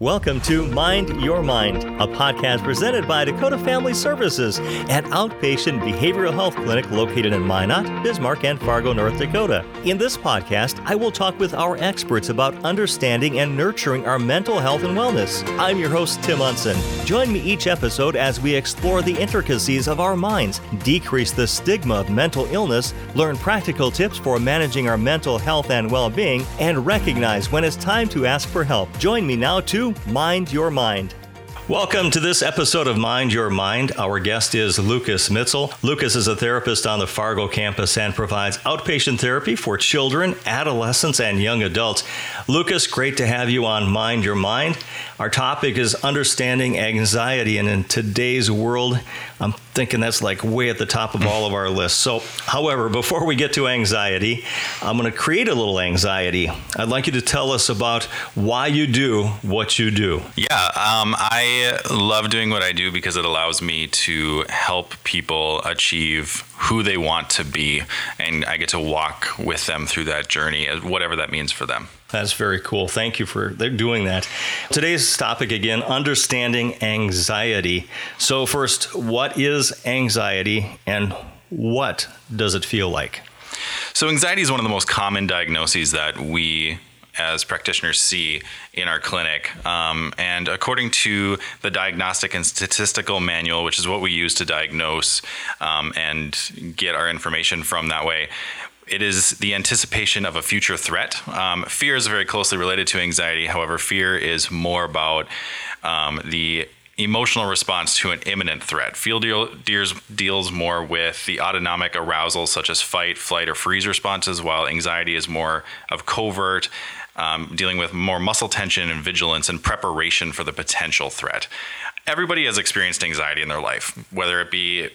Welcome to Mind Your Mind, a podcast presented by Dakota Family Services, an outpatient behavioral health clinic located in Minot, Bismarck, and Fargo, North Dakota. In this podcast, I will talk with our experts about understanding and nurturing our mental health and wellness. I'm your host, Tim Unsinn. Join me each episode as we explore the intricacies of our minds, decrease the stigma of mental illness, learn practical tips for managing our mental health and well being, and recognize when it's time to ask for help. Join me now Mind Your Mind. Welcome to this episode of Mind Your Mind. Our guest is Lucas Mitzel. Lucas is a therapist on the Fargo campus and provides outpatient therapy for children, adolescents, and young adults. Lucas, great to have you on Mind Your Mind. Our topic is understanding anxiety, and in today's world, I'm thinking that's like way at the top of all of our lists. So, however, before we get to anxiety, I'm going to create a little anxiety. I'd like you to tell us about why you do what you do. Yeah, um, I love doing what I do because it allows me to help people achieve who they want to be, and I get to walk with them through that journey, uh, whatever that means for them. That's very cool. Thank you for doing that. Today's topic again understanding anxiety. So, first, what is anxiety and what does it feel like? So, anxiety is one of the most common diagnoses that we as practitioners see in our clinic. Um, and according to the Diagnostic and Statistical Manual, which is what we use to diagnose um, and get our information from that way, it is the anticipation of a future threat. Um, fear is very closely related to anxiety. However, fear is more about um, the emotional response to an imminent threat. Fear deals, deals more with the autonomic arousal, such as fight, flight, or freeze responses, while anxiety is more of covert, um, dealing with more muscle tension and vigilance and preparation for the potential threat. Everybody has experienced anxiety in their life, whether it be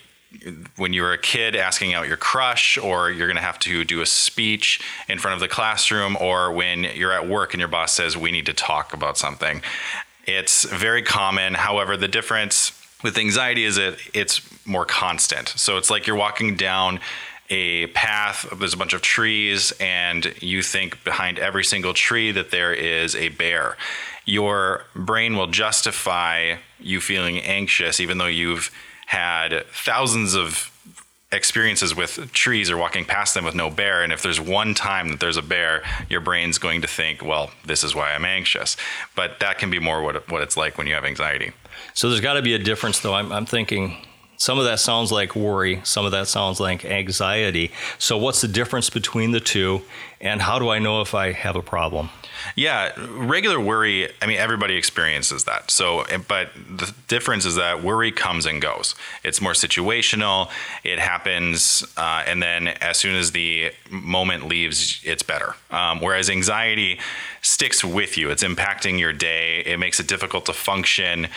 when you were a kid asking out your crush, or you're going to have to do a speech in front of the classroom, or when you're at work and your boss says, We need to talk about something. It's very common. However, the difference with anxiety is that it's more constant. So it's like you're walking down a path, there's a bunch of trees, and you think behind every single tree that there is a bear. Your brain will justify you feeling anxious, even though you've had thousands of experiences with trees or walking past them with no bear. And if there's one time that there's a bear, your brain's going to think, well, this is why I'm anxious. But that can be more what, what it's like when you have anxiety. So there's got to be a difference, though. I'm, I'm thinking some of that sounds like worry, some of that sounds like anxiety. So, what's the difference between the two, and how do I know if I have a problem? Yeah, regular worry, I mean, everybody experiences that. So, eh, but the difference is that worry comes and goes. It's more situational, it happens, uh, and then as soon as the moment leaves, it's better. Um, whereas anxiety sticks with you, it's impacting your day, it makes it difficult to function.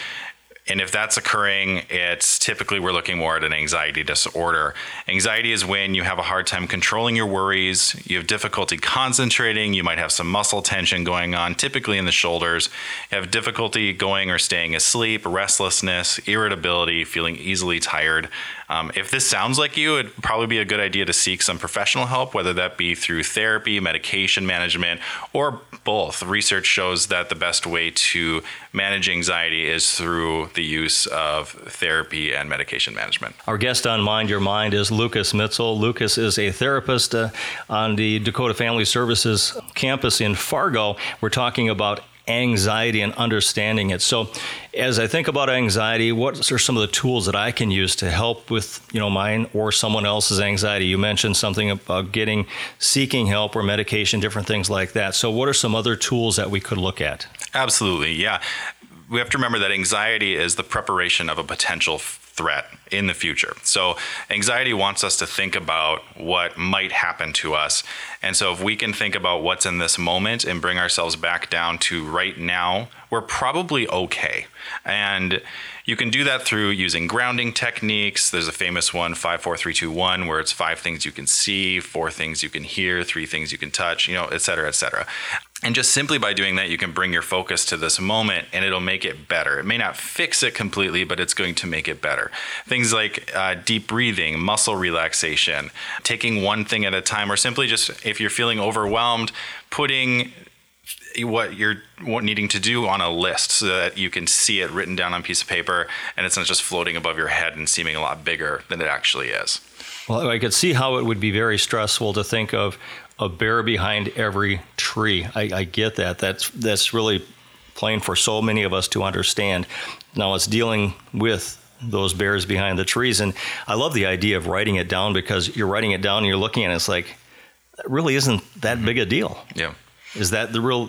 And if that's occurring, it's typically we're looking more at an anxiety disorder. Anxiety is when you have a hard time controlling your worries, you have difficulty concentrating, you might have some muscle tension going on, typically in the shoulders, you have difficulty going or staying asleep, restlessness, irritability, feeling easily tired. Um, if this sounds like you, it'd probably be a good idea to seek some professional help, whether that be through therapy, medication management, or both. Research shows that the best way to manage anxiety is through the use of therapy and medication management. Our guest on Mind Your Mind is Lucas Mitzel. Lucas is a therapist uh, on the Dakota Family Services campus in Fargo. We're talking about anxiety and understanding it. So, as I think about anxiety, what are some of the tools that I can use to help with, you know, mine or someone else's anxiety? You mentioned something about getting seeking help or medication, different things like that. So, what are some other tools that we could look at? Absolutely. Yeah. We have to remember that anxiety is the preparation of a potential threat in the future. So, anxiety wants us to think about what might happen to us. And so, if we can think about what's in this moment and bring ourselves back down to right now, we're probably okay. And you can do that through using grounding techniques. There's a famous one, 54321, where it's five things you can see, four things you can hear, three things you can touch, you know, et cetera, et cetera. And just simply by doing that, you can bring your focus to this moment and it'll make it better. It may not fix it completely, but it's going to make it better. Things like uh, deep breathing, muscle relaxation, taking one thing at a time, or simply just if you're feeling overwhelmed, putting what you're needing to do on a list so that you can see it written down on a piece of paper and it's not just floating above your head and seeming a lot bigger than it actually is. Well, I could see how it would be very stressful to think of a bear behind every tree. I, I get that. That's that's really plain for so many of us to understand. Now it's dealing with those bears behind the trees, and I love the idea of writing it down because you're writing it down and you're looking at it, it's like it really isn't that big a mm-hmm. deal. Yeah. Is that the real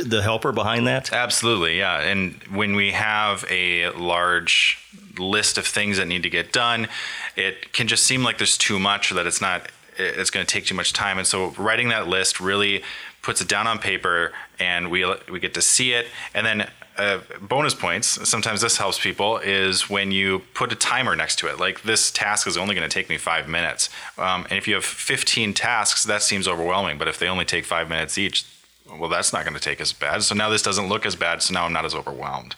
the helper behind that? Absolutely, yeah. And when we have a large list of things that need to get done, it can just seem like there's too much or that it's not it's going to take too much time. And so writing that list really puts it down on paper and we we get to see it. And then uh, bonus points sometimes this helps people is when you put a timer next to it. Like this task is only going to take me five minutes. Um, and if you have 15 tasks that seems overwhelming but if they only take five minutes each well that's not going to take as bad. So now this doesn't look as bad so now i'm not as overwhelmed.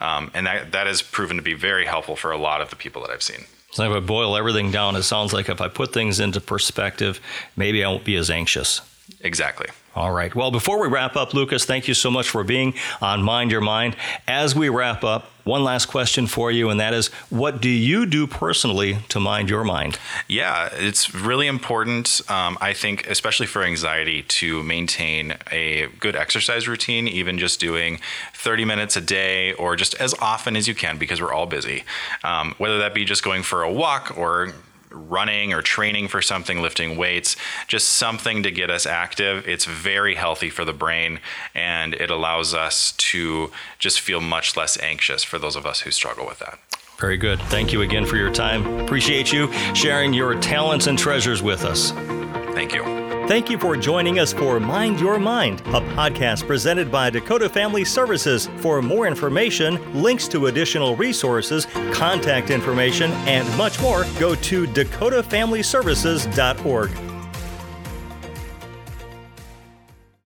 Um, and that, that has proven to be very helpful for a lot of the people that i've seen so if I boil everything down, it sounds like if I put things into perspective, maybe I won't be as anxious. Exactly. All right. Well, before we wrap up, Lucas, thank you so much for being on Mind Your Mind. As we wrap up, one last question for you, and that is what do you do personally to mind your mind? Yeah, it's really important, um, I think, especially for anxiety, to maintain a good exercise routine, even just doing 30 minutes a day or just as often as you can because we're all busy. Um, whether that be just going for a walk or running or training for something, lifting weights, just something to get us active. It's very healthy for the brain and it allows us to just feel much less anxious for those of us who struggle with that. Very good. Thank you again for your time. Appreciate you sharing your talents and treasures with us. Thank you. Thank you for joining us for Mind Your Mind, a podcast presented by Dakota Family Services. For more information, links to additional resources, contact information, and much more, go to dakotafamilyservices.org.